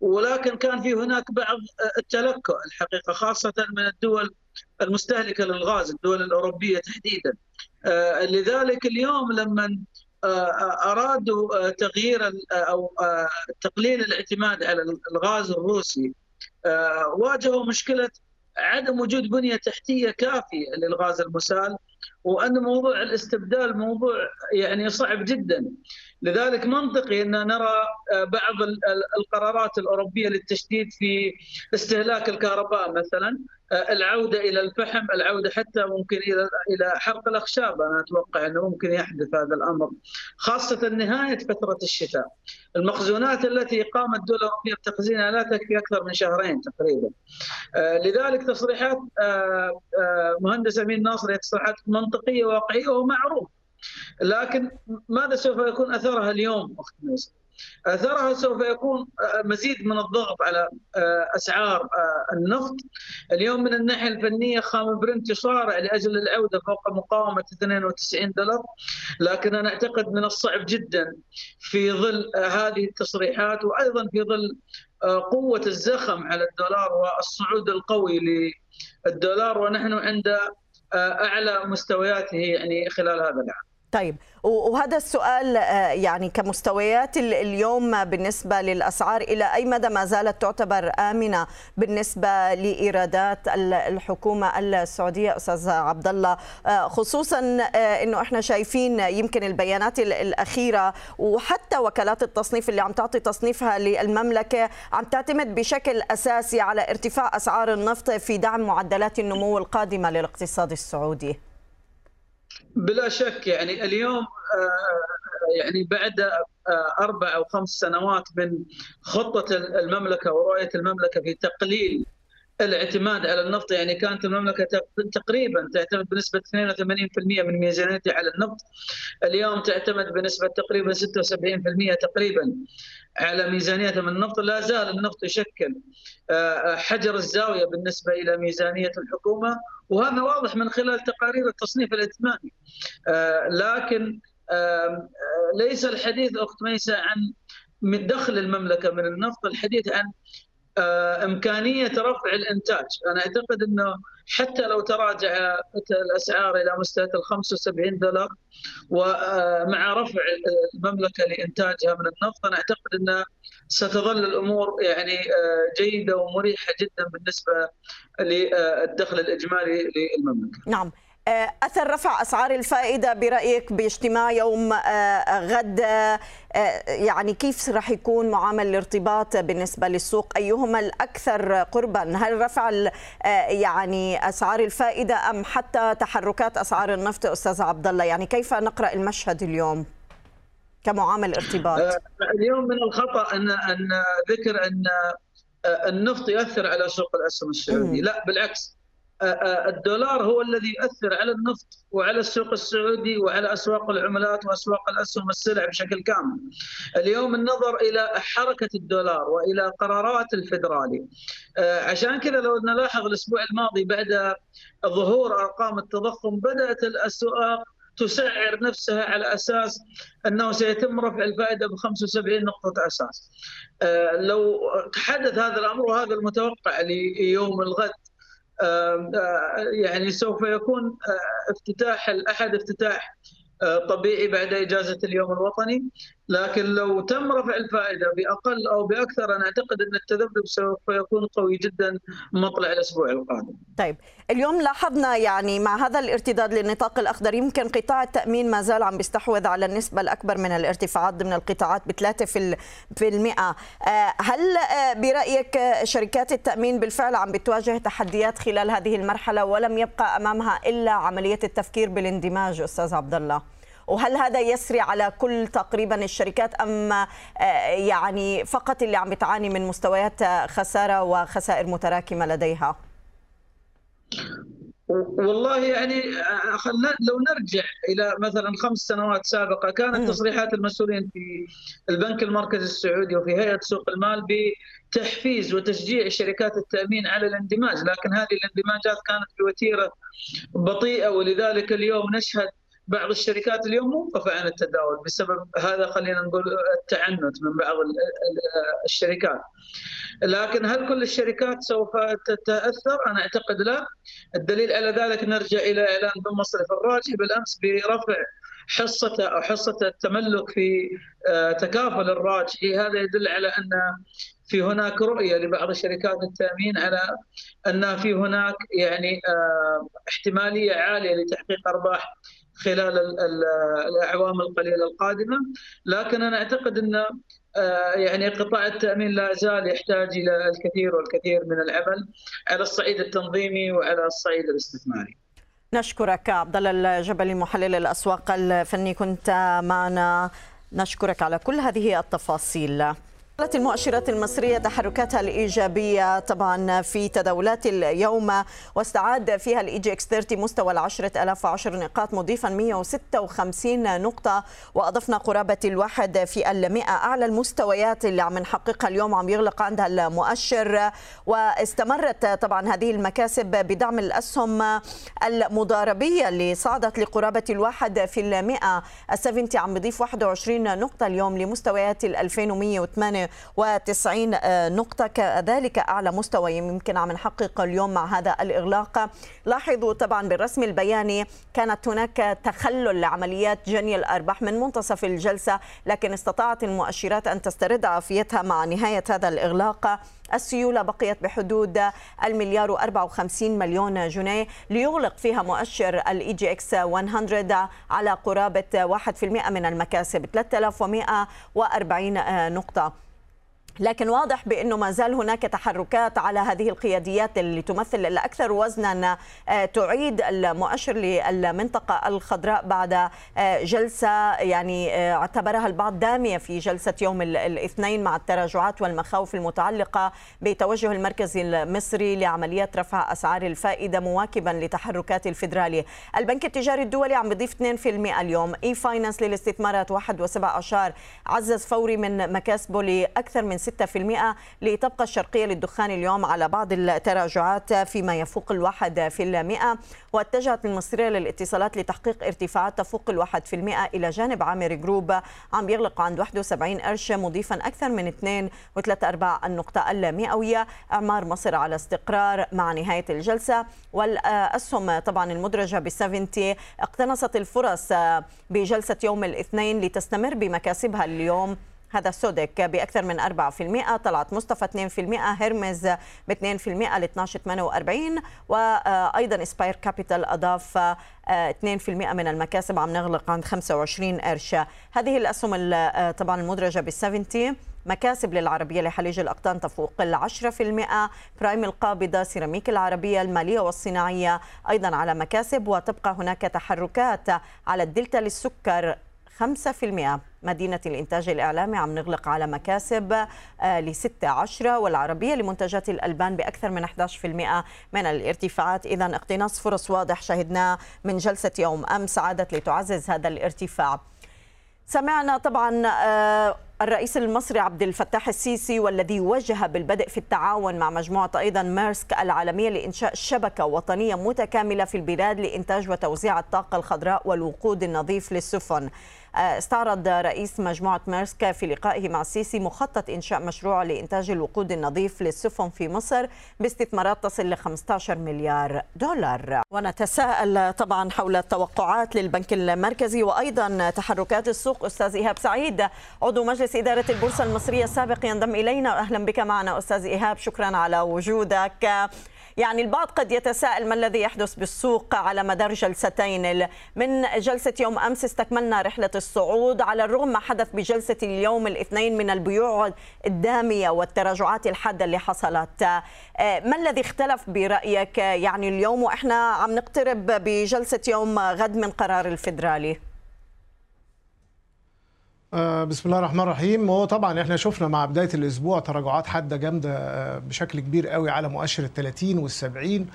ولكن كان في هناك بعض التلكؤ الحقيقة خاصة من الدول المستهلكة للغاز الدول الأوروبية تحديدا. آه، لذلك اليوم لما آه، أرادوا تغيير أو آه، تقليل الاعتماد على الغاز الروسي واجهوا مشكلة عدم وجود بنية تحتية كافية للغاز المسال وأن موضوع الاستبدال موضوع يعني صعب جدا. لذلك منطقي أن نرى بعض القرارات الأوروبية للتشديد في استهلاك الكهرباء مثلا آه، العودة إلى الفحم، العودة حتى ممكن إلى إلى حرق الأخشاب، أنا أتوقع أنه ممكن يحدث هذا الأمر، خاصة نهاية فترة الشتاء. المخزونات التي قامت الدول الاوروبيه بتخزينها لا تكفي أكثر من شهرين تقريبا. آه، لذلك تصريحات آه، مهندس أمين ناصر هي تصريحات منطقية واقعيه ومعروف لكن ماذا سوف يكون أثرها اليوم أخت ميسر؟ أثرها سوف يكون مزيد من الضغط على أسعار النفط. اليوم من الناحية الفنية خام برنت يصارع لأجل العودة فوق مقاومة 92 دولار. لكن أنا أعتقد من الصعب جدا في ظل هذه التصريحات وأيضا في ظل قوة الزخم على الدولار والصعود القوي للدولار. ونحن عند أعلى مستوياته يعني خلال هذا العام. طيب وهذا السؤال آه، يعني كمستويات اليوم بالنسبة للأسعار إلى أي مدى ما زالت تعتبر آمنة بالنسبة لإيرادات الحكومة السعودية أستاذ عبد الله آه، خصوصا آه، أنه إحنا شايفين يمكن البيانات الأخيرة وحتى وكالات التصنيف اللي عم تعطي تصنيفها للمملكة عم تعتمد بشكل أساسي على ارتفاع أسعار النفط في دعم معدلات النمو القادمة للاقتصاد السعودي. بلا شك يعني اليوم آه، يعني بعد آه، أربع أو خمس سنوات من خطة المملكة ورؤية المملكة في تقليل الاعتماد على النفط يعني كانت المملكة تقريبا تعتمد بنسبة 82% من ميزانيتها على النفط. اليوم تعتمد بنسبة تقريبا 76% تقريبا على ميزانيتها من النفط. لا زال النفط يشكل آه، حجر الزاوية بالنسبة إلى ميزانية الحكومة وهذا واضح من خلال تقارير التصنيف الائتماني. آه، لكن ليس الحديث اخت ميسه عن من دخل المملكة من النفط الحديث عن آه، إمكانية رفع الإنتاج، أنا أعتقد إنه حتى لو تراجع الأسعار إلى مستوى ال 75 دولار ومع رفع المملكة لإنتاجها من النفط أنا أعتقد ان ستظل الأمور يعني آه، جيدة ومريحة جدا بالنسبة للدخل الإجمالي للمملكة. نعم. آه، أثر رفع أسعار الفائدة برأيك باجتماع يوم آه، غد؟ آه، يعني كيف راح يكون معامل الارتباط بالنسبة للسوق؟ أيهما الأكثر قربا؟ هل رفع يعني أسعار الفائدة أم حتى تحركات أسعار النفط أستاذ عبد الله؟ يعني كيف نقرأ المشهد اليوم كمعامل ارتباط؟ اليوم من الخطأ أن أن ذكر أن النفط يؤثر على سوق الأسهم السعودي. لا بالعكس. الدولار هو الذي يؤثر على النفط وعلى السوق السعودي وعلى أسواق العملات وأسواق الأسهم السلع بشكل كامل. اليوم النظر إلى حركة الدولار وإلى قرارات الفدرالي. عشان كذا لو نلاحظ الأسبوع الماضي بعد ظهور أرقام التضخم بدأت الأسواق تسعر نفسها على أساس أنه سيتم رفع الفائدة ب 75 نقطة أساس. لو تحدث هذا الأمر وهذا المتوقع ليوم الغد يعني سوف يكون افتتاح الأحد افتتاح طبيعي بعد إجازة اليوم الوطني. لكن لو تم رفع الفائدة بأقل أو بأكثر أنا أعتقد أن التذبذب سوف يكون قوي جدا مطلع الأسبوع القادم. طيب، اليوم لاحظنا يعني مع هذا الارتداد للنطاق الأخضر يمكن قطاع التأمين ما زال عم بيستحوذ على النسبة الأكبر من الارتفاعات ضمن القطاعات ب 3 في المئة آه، هل آه، برأيك شركات التأمين بالفعل عم بتواجه تحديات خلال هذه المرحلة ولم يبقى أمامها إلا عملية التفكير بالاندماج أستاذ عبد الله؟ وهل هذا يسري على كل تقريبا الشركات أم آه، يعني فقط اللي عم بتعاني من مستويات خسارة وخسائر متراكمة لديها؟ والله يعني آه، لو نرجع إلى مثلا خمس سنوات سابقة كانت تصريحات المسؤولين في البنك المركزي السعودي وفي هيئة سوق المال بتحفيز وتشجيع شركات التأمين على الاندماج، لكن هذه الاندماجات كانت بوتيرة بطيئة ولذلك اليوم نشهد بعض الشركات اليوم موقفة عن التداول بسبب هذا خلينا نقول التعنت من بعض الشركات لكن هل كل الشركات سوف تتأثر؟ أنا أعتقد لا. الدليل على ذلك نرجع إلى إعلان بن مصرف الراجحي بالأمس برفع حصته أو حصة التملك في آه، تكافل الراجحي هذا يدل على أن في هناك رؤية لبعض شركات التأمين على أن في هناك يعني آه، احتمالية عالية لتحقيق أرباح خلال الإعوام القليلة القادمة لكن أنا أعتقد إن آه، يعني قطاع التأمين لا زال يحتاج إلى الكثير والكثير من العمل على الصعيد التنظيمي وعلى الصعيد الاستثماري. نشكرك عبد الله الجبلي محلل الأسواق الفني كنت معنا نشكرك على كل هذه التفاصيل. المؤشرات المصرية تحركاتها الإيجابية طبعا في تداولات اليوم واستعاد فيها ال EGX 30 مستوى ألاف وعشر نقاط مضيفا 156 نقطة وأضفنا قرابة الواحد في المئة أعلى المستويات اللي عم نحققها اليوم عم يغلق عندها المؤشر. واستمرت طبعا هذه المكاسب بدعم الأسهم المضاربية اللي صعدت لقرابة الواحد في المئة ال seventy عم بضيف 21 نقطة اليوم لمستويات ال 2108 وتسعين آه، نقطة. كذلك أعلى مستوى يمكن عم نحقق اليوم مع هذا الإغلاق. لاحظوا طبعا بالرسم البياني كانت هناك تخلل لعمليات جني الأرباح من منتصف الجلسة لكن استطاعت المؤشرات أن تسترد عافيتها مع نهاية هذا الإغلاق. السيولة بقيت بحدود المليار و54 مليون جنيه. ليغلق فيها مؤشر ال EGX 100 على قرابة 1% من المكاسب 3140 نقطة. لكن واضح بأنه ما زال هناك تحركات على هذه القياديات اللي تمثل الأكثر وزنا آه، تعيد المؤشر للمنطقة الخضراء بعد آه، جلسة يعني آه، اعتبرها البعض دامية في جلسة يوم الاثنين مع التراجعات والمخاوف المتعلقة بتوجه المركز المصري لعمليات رفع أسعار الفائدة مواكبا لتحركات الفدرالي البنك التجاري الدولي عم بيضيف 2% اليوم. إي فاينانس للاستثمارات 1.7 عزز فوري من مكاسبه لأكثر من 6% لتبقى الشرقية للدخان اليوم على بعض التراجعات فيما يفوق الواحد في المئة. واتجهت المصرية للاتصالات لتحقيق ارتفاعات تفوق الواحد في المئة إلى جانب عامر Group. عم يغلق عند 71 قرش مضيفا أكثر من 2 و3 أرباع النقطة المئوية. إعمار مصر على استقرار مع نهاية الجلسة. والأسهم طبعا المدرجة ب 70 اقتنصت الفرص بجلسة يوم الاثنين لتستمر بمكاسبها اليوم. هذا سوديك بأكثر من 4% طلعت مصطفى 2% هيرميس ب 2% ل 12.48 وأيضا Aspire Capital أضاف 2% من المكاسب عم نغلق عند 25 قرش. هذه الأسهم طبعا المدرجة بال 70 مكاسب للعربية لحليج الأقطان تفوق في المئة. برايم القابضة سيراميك العربية المالية والصناعية أيضا على مكاسب وتبقى هناك تحركات على الدلتا للسكر. 5% مدينة الإنتاج الإعلامي عم نغلق على مكاسب آه، ل 16 والعربية لمنتجات الألبان بأكثر من 11% من الارتفاعات إذا اقتناص فرص واضح شهدناه من جلسة يوم أمس عادت لتعزز هذا الارتفاع. سمعنا طبعا آه، الرئيس المصري عبد الفتاح السيسي والذي وجه بالبدء في التعاون مع مجموعة أيضا ميرسك العالمية لإنشاء شبكة وطنية متكاملة في البلاد لإنتاج وتوزيع الطاقة الخضراء والوقود النظيف للسفن. استعرض رئيس مجموعة ميرسك في لقائه مع السيسي مخطط إنشاء مشروع لإنتاج الوقود النظيف للسفن في مصر باستثمارات تصل ل 15 مليار دولار. ونتساءل طبعا حول التوقعات للبنك المركزي وأيضا تحركات السوق. أستاذ إيهاب سعيد عضو مجلس إدارة البورصة المصرية السابق ينضم إلينا. أهلا بك معنا أستاذ إيهاب شكرا على وجودك. يعني البعض قد يتساءل ما الذي يحدث بالسوق على مدار جلستين. من جلسة يوم أمس استكملنا رحلة الصعود على الرغم ما حدث بجلسة اليوم الاثنين من البيوع الدامية والتراجعات الحادة اللي حصلت. آه، ما الذي اختلف برأيك؟ يعني اليوم وإحنا عم نقترب بجلسة يوم غد من قرار الفدرالي. آه، بسم الله الرحمن الرحيم. هو طبعا إحنا شفنا مع بداية الأسبوع تراجعات حادة جامدة آه، بشكل كبير قوي على مؤشر ال 30 وال 70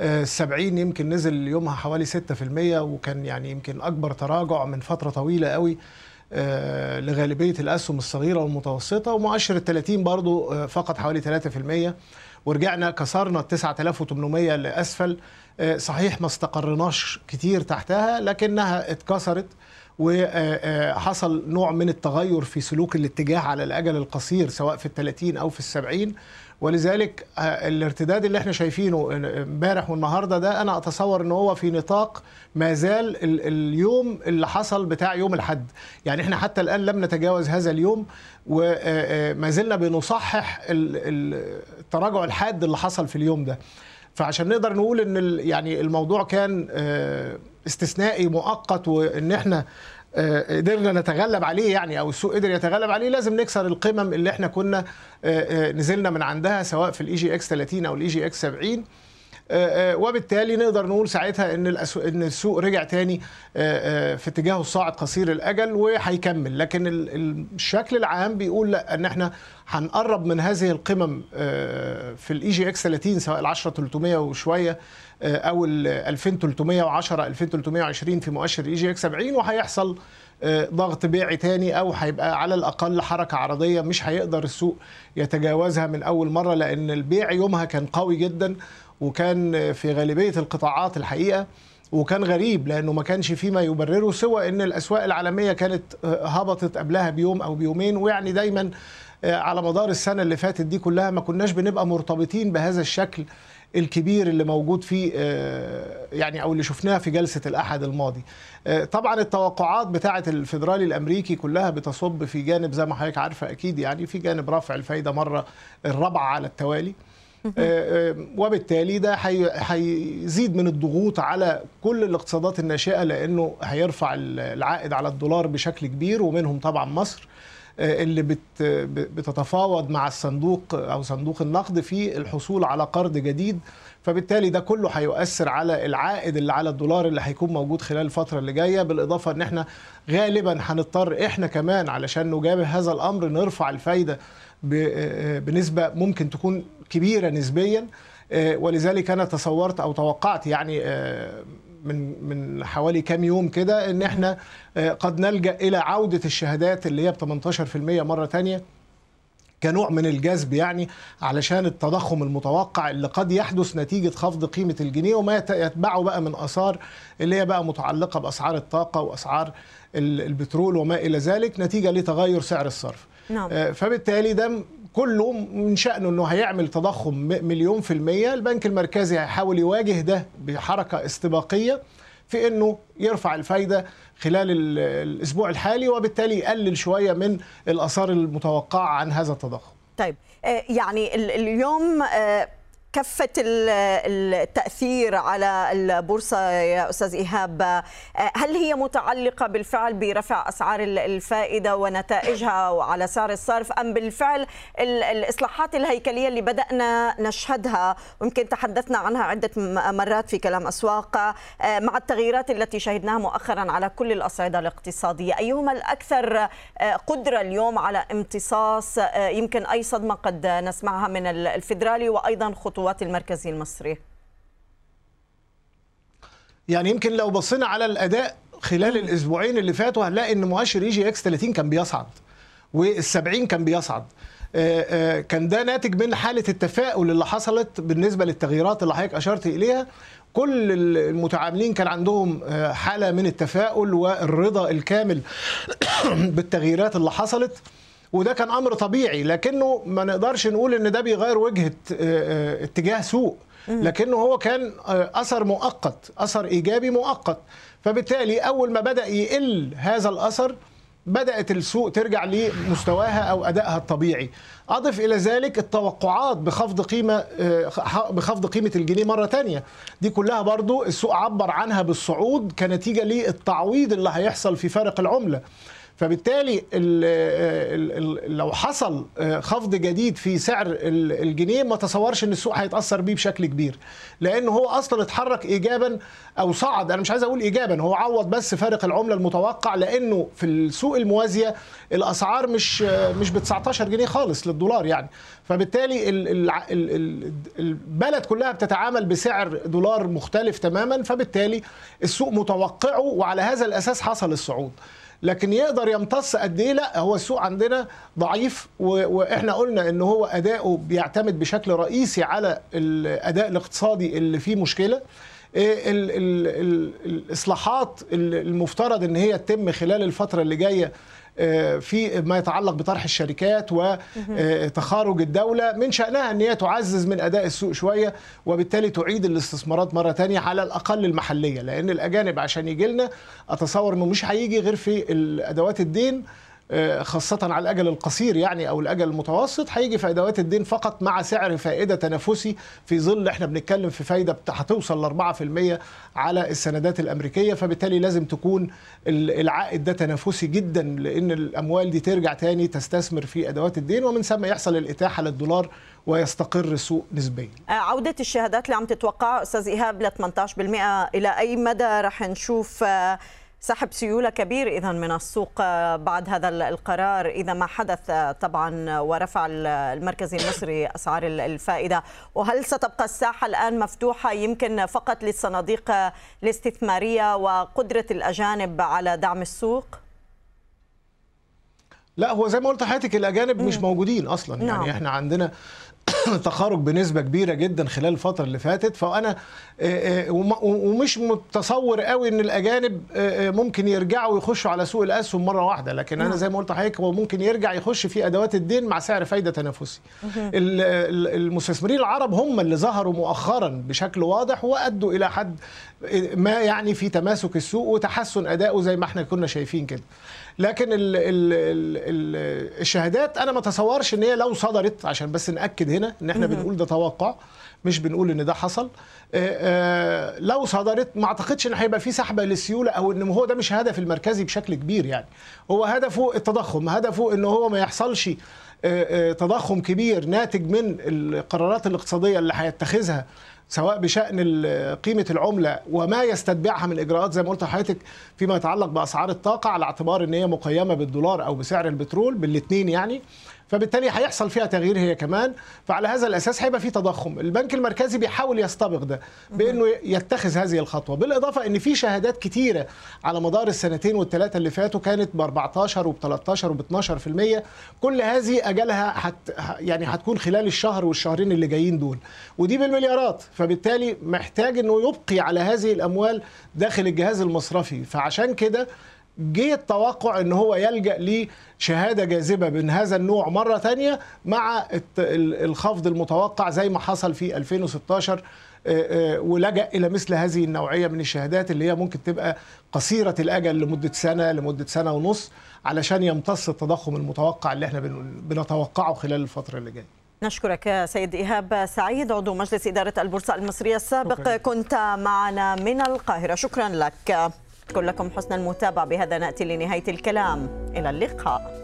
ال 70 يمكن نزل يومها حوالي 6% وكان يعني يمكن أكبر تراجع من فترة طويلة قوي آه، لغالبية الأسهم الصغيرة والمتوسطة. ومؤشر ال 30 برضه فقط حوالي 3% ورجعنا كسرنا ال 9800 لأسفل. صحيح ما استقرناش كتير تحتها لكنها اتكسرت. وحصل نوع من التغير في سلوك الاتجاه على الأجل القصير سواء في الثلاثين أو في السبعين. ولذلك الارتداد اللي إحنا شايفينه امبارح والنهاردة ده أنا أتصور إن هو في نطاق ما زال اليوم اللي حصل بتاع يوم الحد يعني إحنا حتى الآن لم نتجاوز هذا اليوم وما زلنا بنصحح التراجع الحاد اللي حصل في اليوم ده. فعشان نقدر نقول إن يعني الموضوع كان استثنائي مؤقت وإن إحنا آه، قدرنا نتغلب عليه يعني أو السوق قدر يتغلب عليه لازم نكسر القمم اللي إحنا كنا آه، آه، نزلنا من عندها سواء في ال EGX 30 أو ال EGX 70 آه، آه، وبالتالي نقدر نقول ساعتها إن. إن السوق رجع تاني آه، آه، في اتجاهه الصاعد قصير الأجل وهيكمل لكن ال- ال- الشكل العام بيقول لأ إن إحنا هنقرب من هذه القمم آه، في ال EGX 30 سواء ال 10 300 وشوية آه، أو ال 2310 2320 في مؤشر EGX 70 وهيحصل آه، ضغط بيعي تاني أو هيبقى على الأقل حركة عرضية مش هيقدر السوق يتجاوزها من أول مرة لأن البيع يومها كان قوي جدا وكان في غالبية القطاعات الحقيقة وكان غريب لأنه ما كانش فيما يبرره سوى إن الأسواق العالمية كانت آه، هبطت قبلها بيوم أو بيومين ويعني دايما آه، على مدار السنة اللي فاتت دي كلها ما كناش بنبقى مرتبطين بهذا الشكل الكبير اللي موجود فيه آه، يعني أو اللي شفناه في جلسة الأحد الماضي. طبعا التوقعات بتاعة الفيدرالي الأمريكي كلها بتصب في جانب زي ما حضرتك عارفة أكيد يعني في جانب رفع الفايدة مرة الرابعه على التوالي. آه، آه، وبالتالي ده هي- هيزيد من الضغوط على كل الاقتصادات الناشئة لأنه هيرفع العائد على الدولار بشكل كبير ومنهم طبعا مصر. اللي بت بتتفاوض مع الصندوق أو صندوق النقد في الحصول على قرض جديد. فبالتالي ده كله هيؤثر على العائد اللي على الدولار اللي هيكون موجود خلال الفترة اللي جاية. بالإضافة إن إحنا غالبا هنضطر إحنا كمان علشان نجابه هذا الأمر نرفع الفايدة ب- بنسبة ممكن تكون كبيرة نسبيا. آه، ولذلك أنا تصورت أو توقعت يعني آه، من من حوالي كام يوم كده إن إحنا آه، قد نلجأ إلى عودة الشهادات اللي هي ب 18% مرة تانية كنوع من الجذب يعني علشان التضخم المتوقع اللي قد يحدث نتيجة خفض قيمة الجنيه وما يت- يتبعه بقى من آثار اللي هي بقى متعلقة بأسعار الطاقة وأسعار ال- البترول وما إلى ذلك نتيجة لتغير سعر الصرف نعم. آه، فبالتالي ده كله من شأنه أنه هيعمل تضخم مليون في المية البنك المركزي هيحاول يواجه ده بحركة استباقية في إنه يرفع الفايدة خلال ال- الأسبوع الحالي وبالتالي يقلل شوية من الآثار المتوقعة عن هذا التضخم. طيب آه، يعني ال- اليوم آه، كفة ال- التأثير على البورصة يا أستاذ إيهاب. هل هي متعلقة بالفعل برفع أسعار ال- الفائدة ونتائجها على سعر الصرف أم بالفعل ال- الإصلاحات الهيكلية اللي بدأنا نشهدها ويمكن تحدثنا عنها عدة مرات في كلام أسواق آه، مع التغييرات التي شهدناها مؤخرا على كل الأصعدة الاقتصادية. أيهما الأكثر آه، قدرة اليوم على امتصاص آه، يمكن أي صدمة قد نسمعها من ال- الفيدرالي وأيضا خطوات المركزي المصري يعني يمكن لو بصينا على الأداء خلال الأسبوعين اللي فاتوا هنلاقي إن مؤشر EGX 30 كان بيصعد وال70 كان بيصعد. آه، آه، كان ده ناتج من حالة التفاؤل اللي حصلت بالنسبة للتغييرات اللي حضرتك أشرت إليها. كل المتعاملين كان عندهم آه، حالة من التفاؤل والرضا الكامل بالتغييرات اللي حصلت. وده كان أمر طبيعي لكنه ما نقدرش نقول إن ده بيغير وجهه آه، آه، اتجاه سوق لكنه هو كان آه، أثر مؤقت أثر إيجابي مؤقت. فبالتالي أول ما بدأ يقل هذا الأثر بدأت السوق ترجع لمستواها أو أدائها الطبيعي. أضف إلى ذلك التوقعات بخفض قيمة بخفض قيمة الجنيه مرة تانية. دي كلها برضو السوق عبر عنها بالصعود كنتيجة للتعويض اللي هيحصل في فارق العملة. فبالتالي ال ال ال لو حصل خفض جديد في سعر ال- الجنيه ما تصورش إن السوق هيتأثر بيه بشكل كبير. لأن هو أصلا اتحرك ايجابا أو صعد أنا مش عايز أقول ايجابا هو عوض بس فارق العملة المتوقع لأنه في السوق الموازية الأسعار مش مش ب 19 جنيه خالص للدولار يعني. فبالتالي ال- ال- ال- ال- البلد كلها بتتعامل بسعر دولار مختلف تماما فبالتالي السوق متوقعه وعلى هذا الأساس حصل الصعود. لكن يقدر يمتص قد إيه؟ لا هو السوق عندنا ضعيف وإحنا قلنا إن هو أداؤه بيعتمد بشكل رئيسي على الأداء الاقتصادي اللي فيه مشكلة. إيه ال ال ال الإصلاحات ال- المفترض إن هي تتم خلال الفترة اللي جاية في ما يتعلق بطرح الشركات وتخارج الدولة من شأنها أن هي تعزز من أداء السوق شوية وبالتالي تعيد الاستثمارات مرة تانية على الأقل المحلية لأن الأجانب عشان يجي لنا أتصور أنه مش هيجي غير في الأدوات الدين آه، خاصة على الأجل القصير يعني أو الأجل المتوسط هيجي في أدوات الدين فقط مع سعر فائدة تنافسي. في ظل إحنا بنتكلم في فايدة هتوصل ل 4% على السندات الأمريكية فبالتالي لازم تكون ال- العائد ده تنافسي جدا لأن الأموال دي ترجع تاني تستثمر في أدوات الدين ومن ثم يحصل الإتاحة للدولار ويستقر السوق نسبيا. آه، عودة الشهادات اللي عم تتوقعها أستاذ إيهاب ل 18% إلى أي مدى رح نشوف آه، سحب سيولة كبير إذا من السوق بعد هذا ال- القرار. إذا ما حدث طبعا ورفع ال- المركز المصري أسعار ال- الفائدة. وهل ستبقى الساحة الآن مفتوحة؟ يمكن فقط للصناديق الاستثمارية وقدرة الأجانب على دعم السوق؟ لا هو زي ما قلت لحضرتك الأجانب مش موجودين أصلا. نعم. يعني إحنا عندنا تخارج بنسبة كبيرة جدا خلال الفترة اللي فاتت. فأنا آه، آه، وم- ومش متصور قوي إن الأجانب آه، ممكن يرجعوا يخشوا على سوق الأسهم مرة واحدة. لكن أنا زي ما قلت لحضرتك هو ممكن يرجع يخش في أدوات الدين مع سعر فايدة تنافسي. ال- ال- المستثمرين العرب هم اللي ظهروا مؤخرا بشكل واضح وأدوا إلى حد ما يعني في تماسك السوق وتحسن ادائه زي ما إحنا كنا شايفين كده. لكن ال ال ال ال الشهادات أنا ما اتصورش إن هي لو صدرت عشان بس نأكد هنا إن إحنا بنقول ده توقع مش بنقول إن ده حصل. آه، آه، لو صدرت ما أعتقدش إن هيبقى في سحبه للسيولة أو إن هو ده مش هدف المركزي بشكل كبير يعني. هو هدفه التضخم هدفه إن هو ما يحصلش آه، تضخم كبير ناتج من القرارات الاقتصادية اللي هيتخذها سواء بشأن قيمة العملة وما يستتبعها من إجراءات زي ما قلت لحضرتك فيما يتعلق بأسعار الطاقة على اعتبار إن هي مقيمة بالدولار أو بسعر البترول بالاثنين يعني فبالتالي هيحصل فيها تغيير هي كمان. فعلى هذا الأساس هيبقى في تضخم. البنك المركزي بيحاول يستبق ده بإنه يتخذ هذه الخطوة. بالإضافة إن في شهادات كتيرة على مدار السنتين والثلاثة اللي فاتوا كانت ب 14 وب 13 وب 12% كل هذه أجلها حت يعني هتكون خلال الشهر والشهرين اللي جايين دول. ودي بالمليارات. فبالتالي محتاج إنه يبقي على هذه الأموال داخل الجهاز المصرفي. فعشان كده جه التوقع إن هو يلجأ لشهادة جاذبة من هذا النوع مرة تانية مع الخفض المتوقع زي ما حصل في 2016 آه، آه، ولجأ إلى مثل هذه النوعية من الشهادات اللي هي ممكن تبقى قصيرة الأجل لمدة سنة لمدة سنة ونص علشان يمتص التضخم المتوقع اللي إحنا بن- بنتوقعه خلال الفترة اللي جاية. نشكرك سيد إيهاب سعيد عضو مجلس إدارة البورصة المصرية السابق. كنت معنا من القاهرة. شكرا لك. كلكم حسن المتابعة. بهذا نأتي لنهاية الكلام. إلى اللقاء.